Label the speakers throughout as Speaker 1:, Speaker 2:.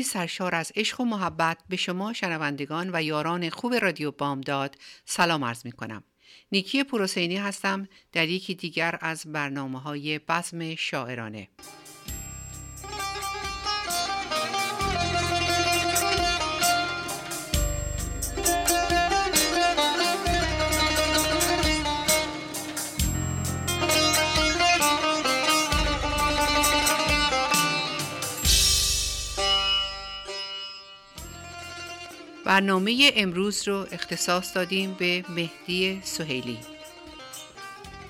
Speaker 1: قلبی سرشار از عشق و محبت به شما شنوندگان و یاران خوب رادیو بامداد سلام عرض می کنم. نیکی پروسینی هستم در یکی دیگر از برنامه های بزم شاعرانه. برنامه امروز رو اختصاص دادیم به مهدی سهیلی.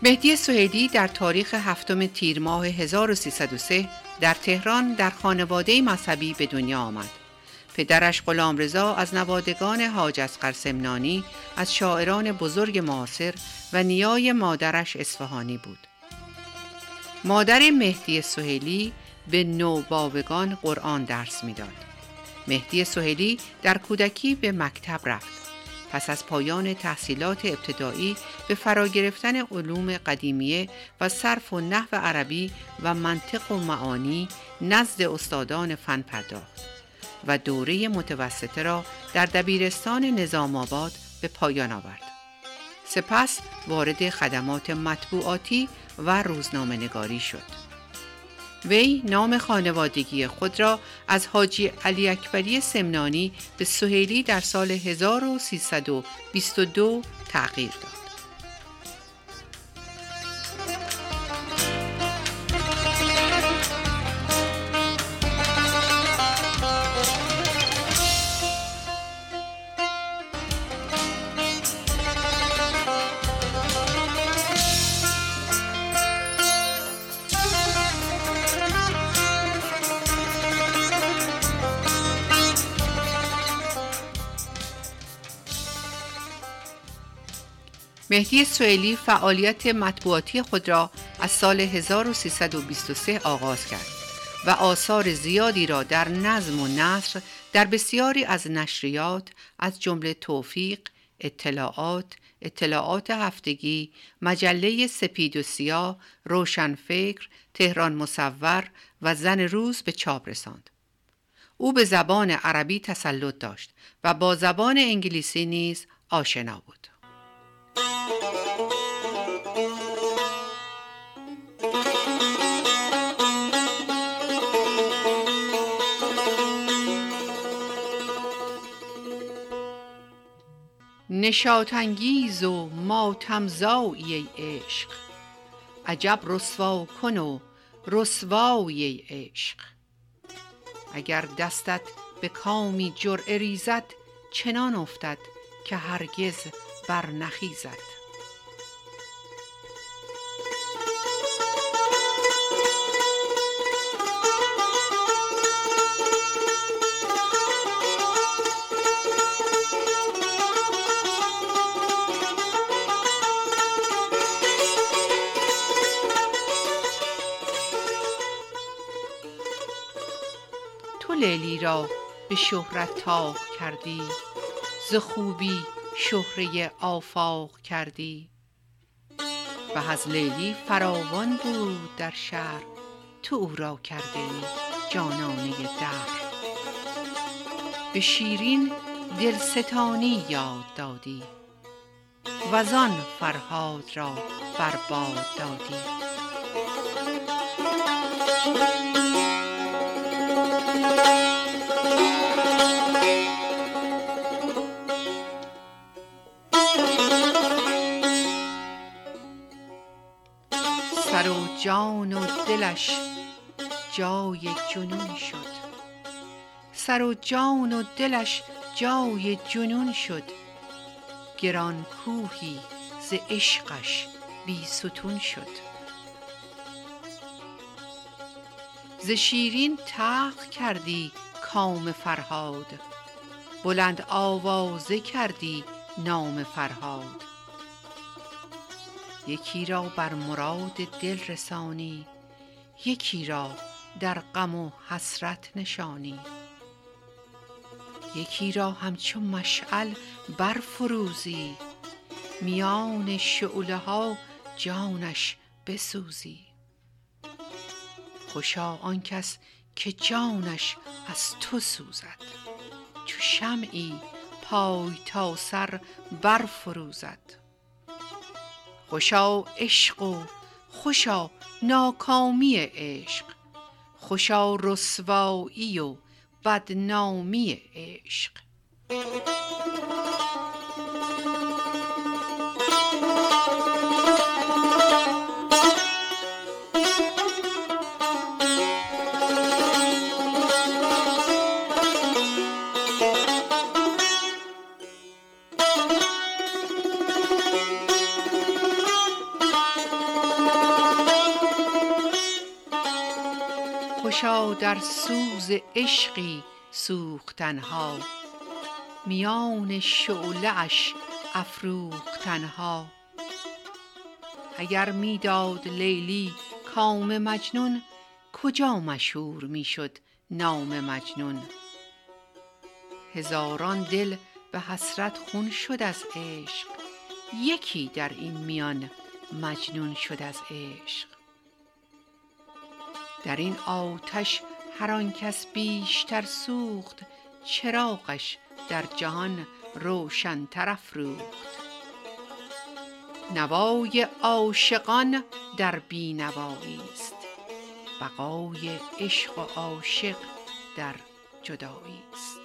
Speaker 1: مهدی سهیلی در تاریخ هفتم تیر ماه 1303 در تهران در خانواده مذهبی به دنیا آمد. پدرش غلام رضا از نوادگان حاج اسقر سمنانی از شاعران بزرگ معاصر و نیای مادرش اصفهانی بود. مادر مهدی سهیلی به نوباوگان قرآن درس می‌داد. مهدی سهیلی در کودکی به مکتب رفت. پس از پایان تحصیلات ابتدایی به فرا گرفتن علوم قدیمیه و صرف و نحو عربی و منطق و معانی نزد استادان فن پرداخت و دوره متوسطه را در دبیرستان نظام آباد به پایان آورد. سپس وارد خدمات مطبوعاتی و روزنامه نگاری شد. وی نام خانوادگی خود را از حاجی علی اکبری سمنانی به سهیلی در سال 1322 تغییر داد. مهدی سوئیلی فعالیت مطبوعاتی خود را از سال 1323 آغاز کرد و آثار زیادی را در نظم و نصر در بسیاری از نشریات از جمله توفیق، اطلاعات، اطلاعات هفتگی، مجله سپید و سیاه، روشنفکر، تهران مصور و زن روز به چاپ رساند. او به زبان عربی تسلط داشت و با زبان انگلیسی نیز آشنا بود. نشاتانگیز و ماتمزایی ای عشق. عجب رسوا کن و رسوایی ای عشق. اگر دستت به کامی جرعه ریزد چنان افتد که هرگز بر نخیزد لیلی را به شهرت تاق کردی ز خوبی شهره آفاق کردی. و از لیلی فراوان بود در شهر تو او را کرده جانانه در به شیرین دلستانی یاد دادی و فرهاد را برباد دادی. جان و دلش جای جنون شد. سر و جان و دلش جای جنون شد. گران کوهی ز عشقش بی ستون شد. ز شیرین تلخ کردی کام فرهاد. بلند آوازه کردی نام فرهاد. یکی را بر مراد دل رسانی یکی را در غم و حسرت نشانی. یکی را همچو مشعل برفروزی میان شعله ها جانش بسوزی. خوشا آن کس که جانش از تو سوزد چو شمعی پای تا سر برفروزد. خوشا عشق و خوشا ناکامی عشق خوشا رسوایی و بدنامی عشق. در سوز عشقی سوختن ها میان شعله اش افروختن ها اگر می داد لیلی کام مجنون کجا مشهور می شد نام مجنون؟ هزاران دل به حسرت خون شد از عشق. یکی در این میان مجنون شد از عشق. در این آتش هر آن کس بیشتر سوخت چراغش در جهان روشنتر افروخت. نوای عاشقان در بینوایی است بقای عشق و عاشق در جدایی است.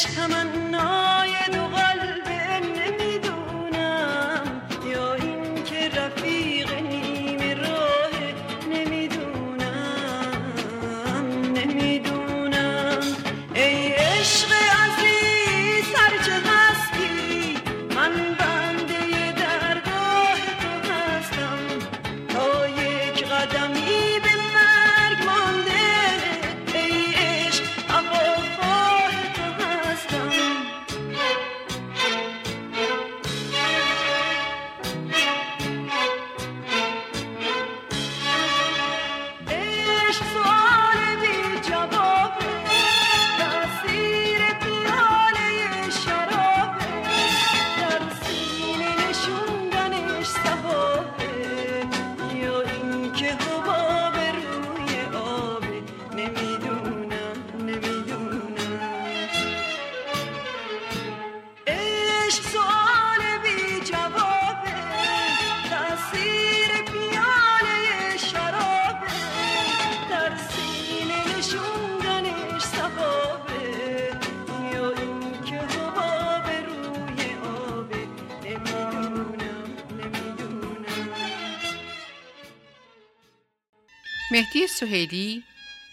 Speaker 2: عشق
Speaker 1: مهدی سهیلی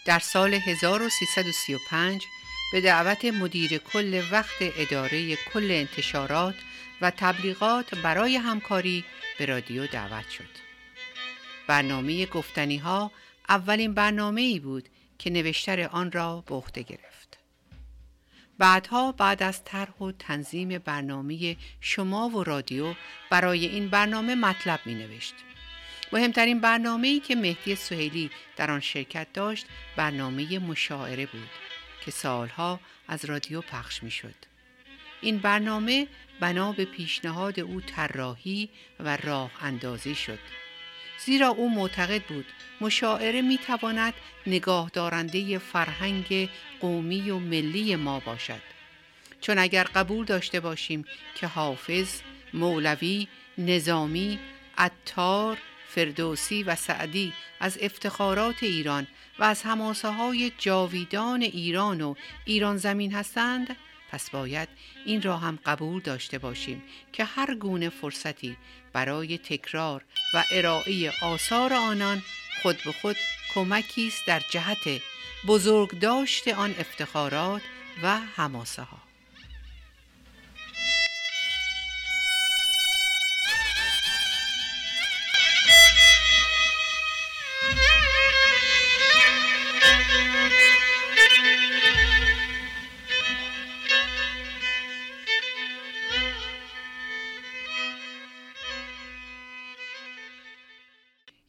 Speaker 1: در سال 1335 به دعوت مدیر کل وقت اداره کل انتشارات و تبلیغات برای همکاری به رادیو دعوت شد. برنامه گفتنی ها اولین برنامه ای بود که نوشتر آن را عهده گرفت. بعدها بعد از طرح و تنظیم برنامه شما و رادیو برای این برنامه مطلب می نوشت. مهمترین برنامه ای که مهدی سهیلی در آن شرکت داشت برنامه مشاعره بود که سالها از رادیو پخش می شد. این برنامه بنا به پیشنهاد او طراحی و راه اندازی شد زیرا او معتقد بود مشاعره می تواند نگاه دارنده فرهنگ قومی و ملی ما باشد چون اگر قبول داشته باشیم که حافظ، مولوی، نظامی، عطار، فردوسی و سعدی از افتخارات ایران و از هماسه های جاویدان ایران و ایران زمین هستند پس باید این را هم قبول داشته باشیم که هر گونه فرصتی برای تکرار و ارائه آثار آنان خود به خود کمکی است در جهت بزرگ داشت آن افتخارات و هماسه ها.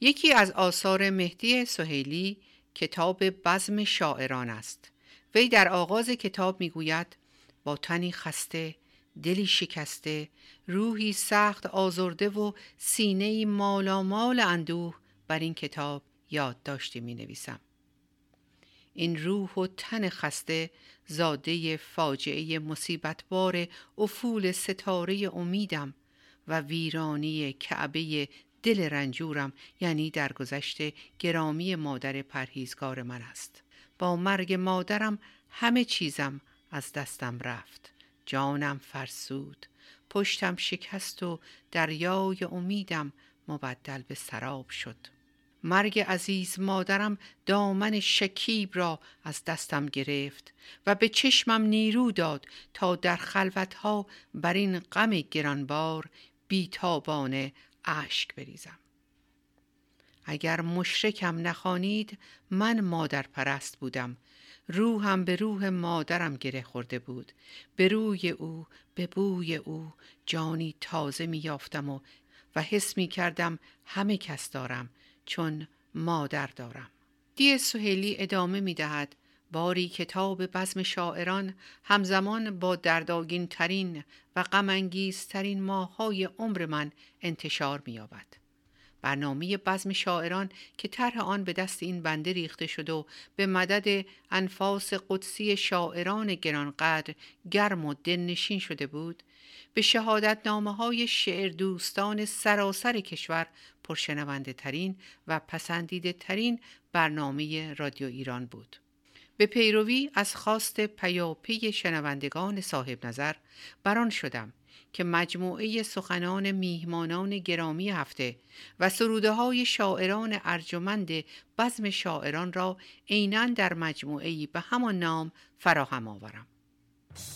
Speaker 1: یکی از آثار مهدی سهیلی کتاب بزم شاعران است وی در آغاز کتاب می‌گوید با تنی خسته دلی شکسته روحی سخت آزرده و سینه مالامال اندوه بر این کتاب یادداشتی می نویسم. این روح و تن خسته زاده فاجعه مصیبتبار افول ستاره امیدم و ویرانی کعبه دل رنجورم یعنی درگذشت گرامی مادر پرهیزگار من است. با مرگ مادرم همه چیزم از دستم رفت. جانم فرسود پشتم شکست و دریای امیدم مبدل به سراب شد. مرگ عزیز مادرم دامن شکیب را از دستم گرفت و به چشمم نیرو داد تا در خلوتها بر این غم گرانبار بیتابانه اشک بریزم. اگر مشرکم نخوانید من مادر پرست بودم. روحم به روح مادرم گره خورده بود. به روی او به بوی او جانی تازه می یافتم و و حس می کردم همه کس دارم چون مادر دارم. دی سهیلی ادامه می دهد باری کتاب بزم شاعران همزمان با درداگین ترین و غمانگیز ترین ماهای عمر من انتشار می‌یابد. برنامه بزم شاعران که طرح آن به دست این بنده ریخته شد و به مدد انفاس قدسی شاعران گرانقدر گرم و دلنشین شده بود به شهادت نامه های شعر دوستان سراسر کشور پرشنونده ترین و پسندیده ترین برنامه رادیو ایران بود. به پیروی از خواست پیاپی شنوندگان صاحب نظر بران شدم که مجموعه سخنان میهمانان گرامی هفته و سروده های شاعران ارجمند بزم شاعران را عینا در مجموعه به همان نام فراهم آورم.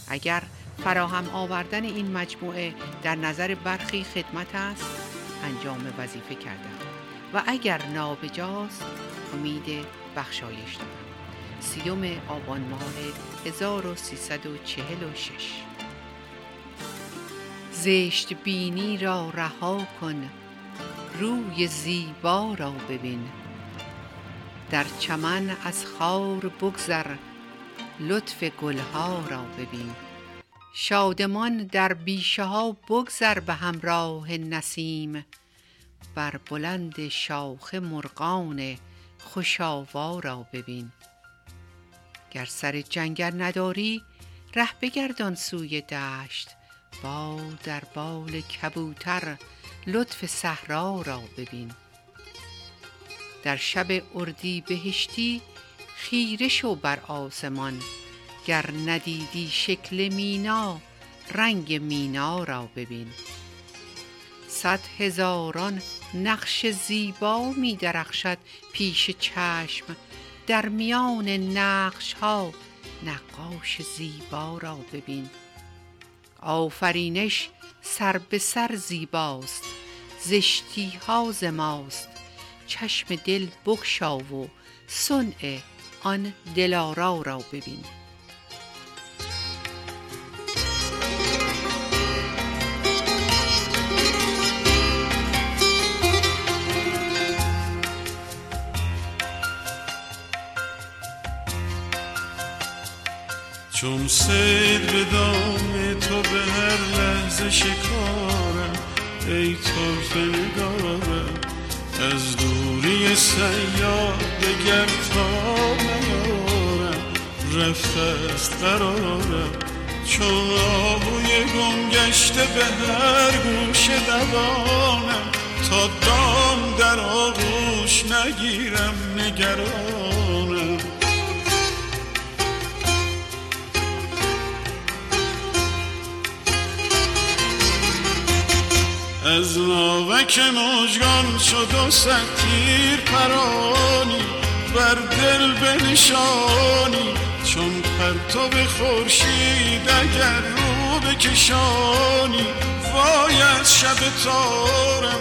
Speaker 1: اگر فراهم آوردن این مجموعه در نظر برخی خدمت است انجام وظیفه کردم. و اگر نابجاست امید بخشایش دارم. سیوم آبان ماه 1346 زشت بینی را رها کن روی زیبا را ببین. در چمن از خار بگذر لطف گلها را ببین. شادمان در بیشه ها بگذر به همراه نسیم. بر بلند شاخ مرغان خوشاوا را ببین. گر سر جنگل نداری ره بگردان سوی دشت. بال در بال کبوتر لطف صحرا را ببین. در شب اردی بهشتی خیره شو بر آسمان. گر ندیدی شکل مینا رنگ مینا را ببین. صد هزاران نقش زیبا می درخشد پیش چشم. در میان نقش ها نقاش زیبا را ببین. آفرینش سر به سر زیباست زشتی ها ز ماست. چشم دل بگشا و صنع آن دلارا را ببین.
Speaker 3: چون سید به دام تو به هر لحظه شکارم ای طرف نگارم از دوری سیاد دگر تا نیارم رفته است قرارم چون آهوی گم گشته به هر گوش دوانم تا دام در آغوش نگیرم نگرانم. از ناوک مژگان شد و صد تیر پرانی بر دل بنشانی چون پرتو خورشید اگر رو بکشانی. وای از شب تارم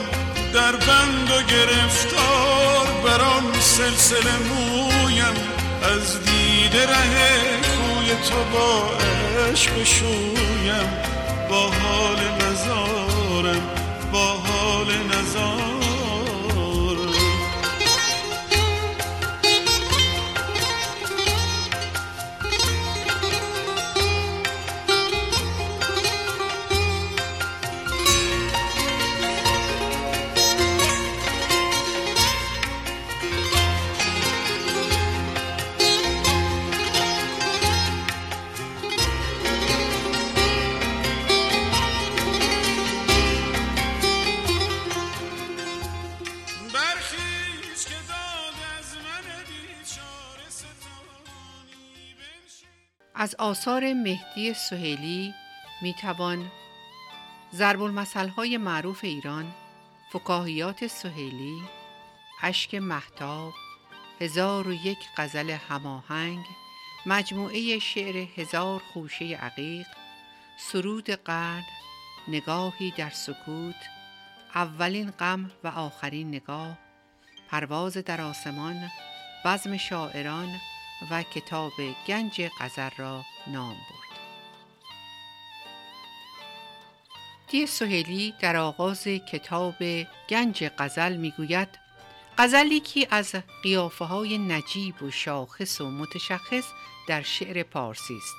Speaker 3: در بند و گرفتار بر آن سلسله مویم از دیده ره کوی تو با عشق شویم با حال نزارم با حال نزارم
Speaker 1: آثار مهدی سهیلی می توان ضرب های معروف ایران، فکاهیات سهیلی، اشک محتاب، هزار و یک غزل هماهنگ، مجموعه شعر هزار خوشه عقیق، سرود قرن، نگاهی در سکوت، اولین غم و آخرین نگاه، پرواز در آسمان، بزم شاعران و کتاب گنج غزل را نام برد. دی سهیلی در آغاز کتاب گنج غزل می‌گوید غزلی که از قیافه های نجیب و شاخص و متشخص در شعر پارسی است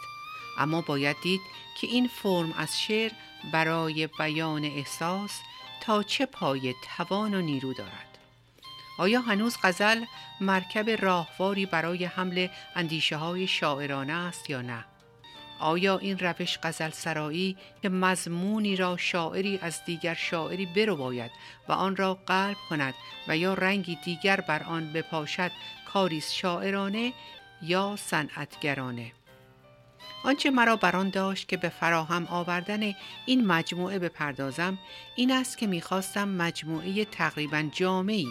Speaker 1: اما باید دید که این فرم از شعر برای بیان احساس تا چه پای توان و نیرو دارد آیا هنوز غزل مرکب راهواری برای حمل اندیشه های شاعرانه است یا نه؟ آیا این روش غزل سرایی که مضمونی را شاعری از دیگر شاعری برو باید و آن را قلب کند و یا رنگی دیگر بر آن بپاشد کاری شاعرانه یا صنعتگرانه آنچه مرا بر آن داشت که به فراهم آوردن این مجموعه بپردازم این است که می‌خواستم مجموعه تقریبا جامعی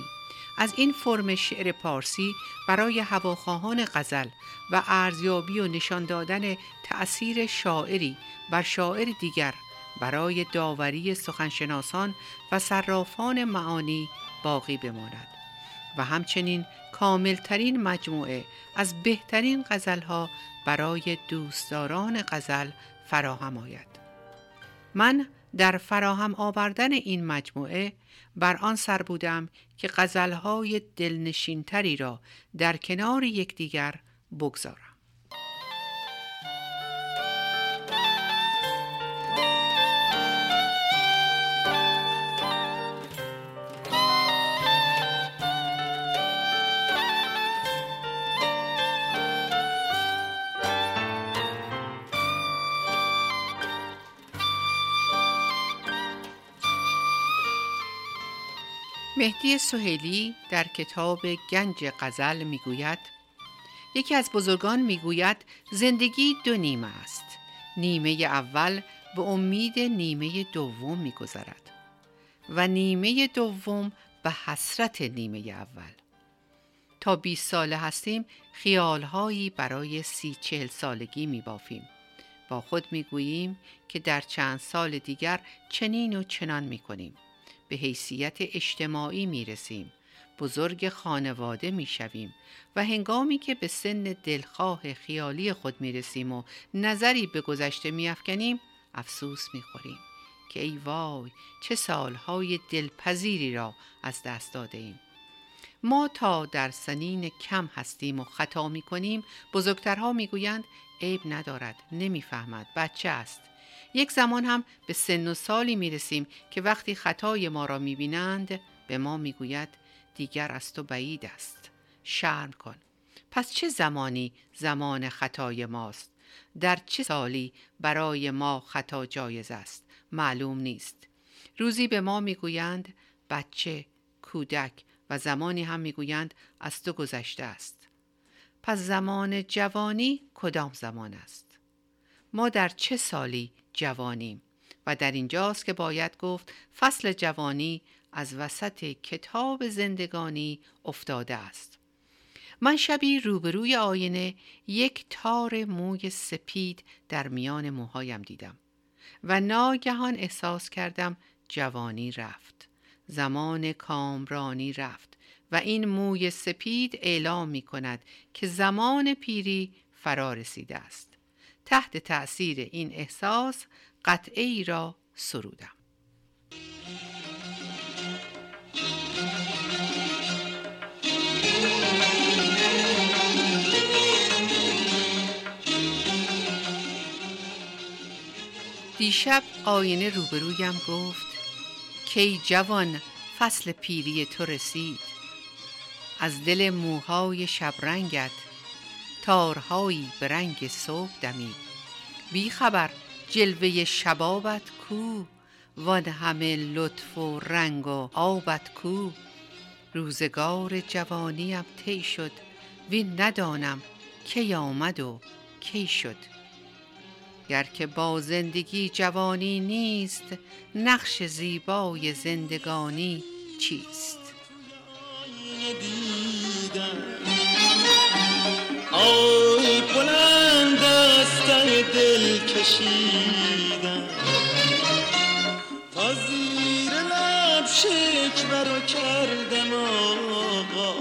Speaker 1: از این فرم شعر پارسی برای هواخواهان غزل و ارزیابی و نشان دادن تأثیر شاعری بر شاعر دیگر برای داوری سخنشناسان و صرافان معانی باقی بماند. و همچنین کاملترین مجموعه از بهترین غزلها برای دوستداران غزل فراهم آید. من در فراهم آوردن این مجموعه بر آن سر بودم که غزلهای دلنشینتری را در کنار یکدیگر بگذارم. مهدی سهیلی در کتاب گنج غزل می‌گوید یکی از بزرگان می‌گوید زندگی دو نیمه است. نیمه اول به امید نیمه دوم میگذرد و نیمه دوم به حسرت نیمه اول. تا 20 ساله هستیم خیالهایی برای سی چهل سالگی میبافیم. با خود می‌گوییم که در چند سال دیگر چنین و چنان می‌کنیم. به حیثیت اجتماعی می رسیم. بزرگ خانواده می شویم و هنگامی که به سن دلخواه خیالی خود می رسیم و نظری به گذشته می افکنیم افسوس می خوریم که ای وای چه سالهای دلپذیری را از دست داده ایم. ما تا در سنین کم هستیم و خطا می کنیم بزرگترها می گویند عیب ندارد نمی‌فهمد بچه است یک زمان هم به سن و سالی می رسیم که وقتی خطای ما را می بینند به ما می گوید دیگر از تو بعید است. شرم کن. پس چه زمانی زمان خطای ماست؟ در چه سالی برای ما خطا جایز است؟ معلوم نیست. روزی به ما می‌گویند بچه کودک و زمانی هم می‌گویند از تو گذشته است. پس زمان جوانی کدام زمان است؟ ما در چه سالی جوانیم؟ و در اینجاست که باید گفت فصل جوانی از وسط کتاب زندگانی افتاده است. من شبی روبروی آینه یک تار موی سپید در میان موهایم دیدم و ناگهان احساس کردم جوانی رفت. زمان کامرانی رفت و این موی سپید اعلام می کند که زمان پیری فرا رسیده است. تحت تأثیر این احساس قطعه ای را سرودم. دیشب آینه روبرویم گفت کی جوان فصل پیری تو رسید. از دل موهای شبرنگت تارهایی به رنگ صبح دمید. بی خبر جلوه شبابت کو؟ وان همه لطف و رنگ و آبت کو؟ روزگار جوانیم طی شد وین ندانم کی آمد و کی شد. گر که با زندگی جوانی نیست نقش زیبای زندگانی چیست؟
Speaker 2: آی بلند از دل کشیدم. تا زیر لب شکوه رو کردم آقا.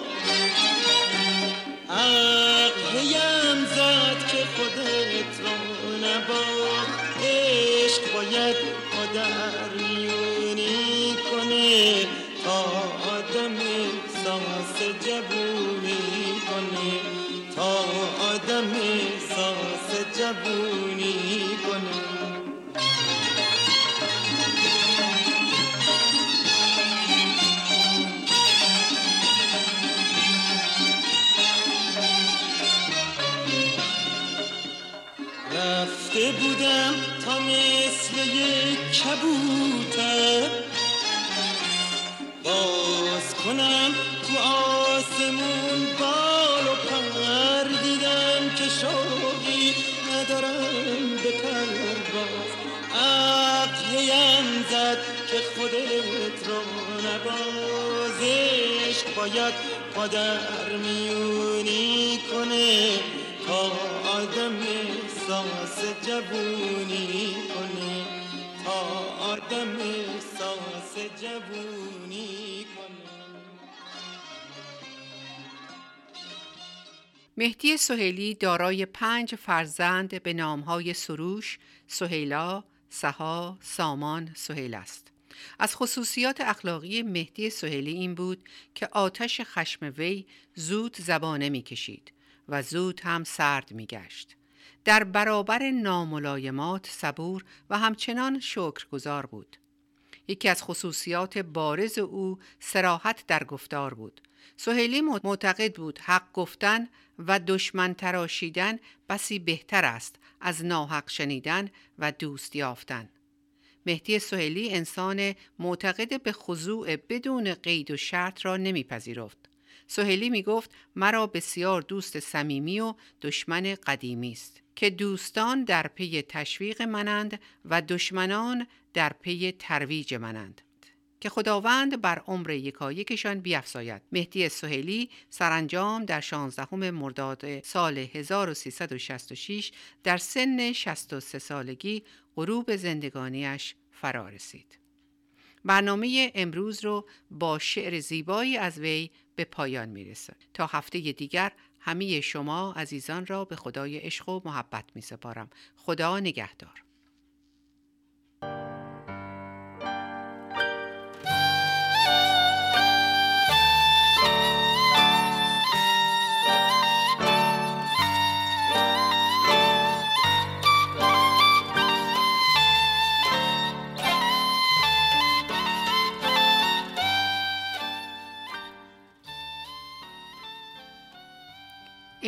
Speaker 2: احساس باید پادر میونی کنه تا آدم احساس جوونی کنه تا آدم احساس جوونی کنه
Speaker 1: مهدی سهیلی دارای پنج فرزند به نامهای سروش، سهیلا، سها، سامان، سهیل است. از خصوصیات اخلاقی مهدی سهیلی این بود که آتش خشم وی زود زبانه می کشید و زود هم سرد می گشت. در برابر ناملایمات صبور و همچنان شکرگزار بود. یکی از خصوصیات بارز او سراحت در گفتار بود. سهیلی معتقد بود حق گفتن و دشمن تراشیدن بسی بهتر است از ناحق شنیدن و دوست یافتن. مهدی سهیلی انسان معتقد به خضوع بدون قید و شرط را نمیپذیرفت. سهیلی می گفت مرا بسیار دوست صمیمی و دشمن قدیمی است که دوستان در پی تشویق منند و دشمنان در پی ترویج منند که خداوند بر عمر یکایکشان بیافزاید مهدی سهیلی سرانجام در 16 مرداد سال 1366 در سن 63 سالگی غروب زندگانیش فرا رسید. برنامه امروز رو با شعر زیبایی از وی به پایان می‌رسه. تا هفته دیگر همه شما عزیزان را به خدای عشق و محبت می سپارم خدا نگهدار.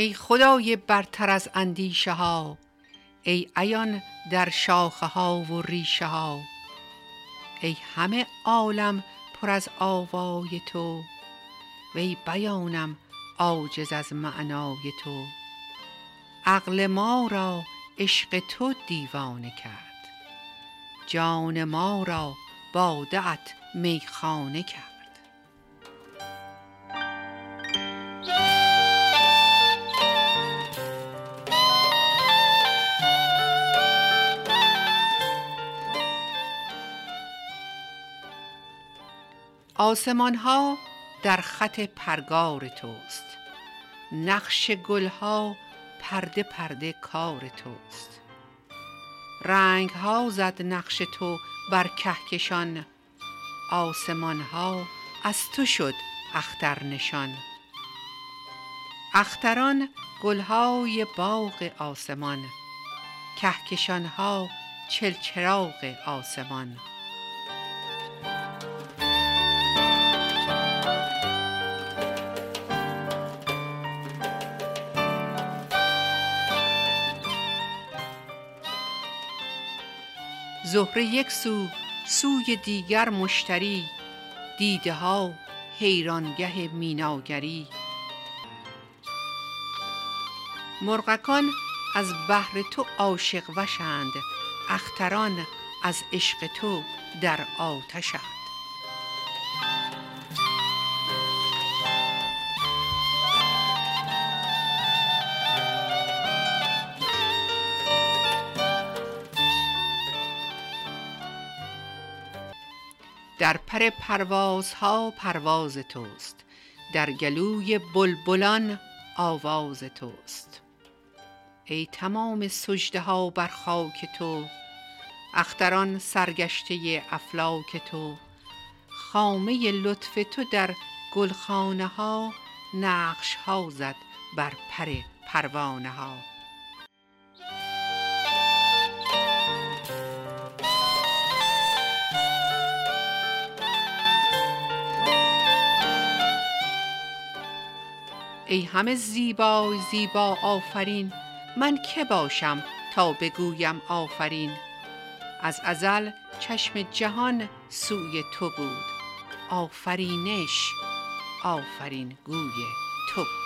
Speaker 1: ای خدای برتر از اندیشه ها ای عیان در شاخه ها و ریشه ها ای همه عالم پر از آوای تو وی بیانم عاجز از معنای تو. عقل ما را عشق تو دیوانه کرد جان ما را باده ات میخانه کرد. آسمان ها در خط پرگار توست. نقش گل ها پرده پرده کار توست. رنگ ها زد نقش تو بر کهکشان. آسمان ها از تو شد اخترنشان اختران گل های باغ آسمان کهکشان ها چلچراغ آسمان. زهره یک سو سوی دیگر مشتری دیده ها حیرانگه میناگری. مرغکان از بهر تو عاشق وشند اختران از عشق تو در آتشند. پر پروازها پرواز توست. در گلوی بلبلان آواز توست. ای تمام سجده ها بر خاک تو اختران سرگشته افلاک تو خامه لطف تو در گلخانه ها نقش ها زد بر پر پروانه ها ای همه زیبای زیبا آفرین من که باشم تا بگویم آفرین؟ از ازل چشم جهان سوی تو بود آفرینش آفرین گوی تو بود.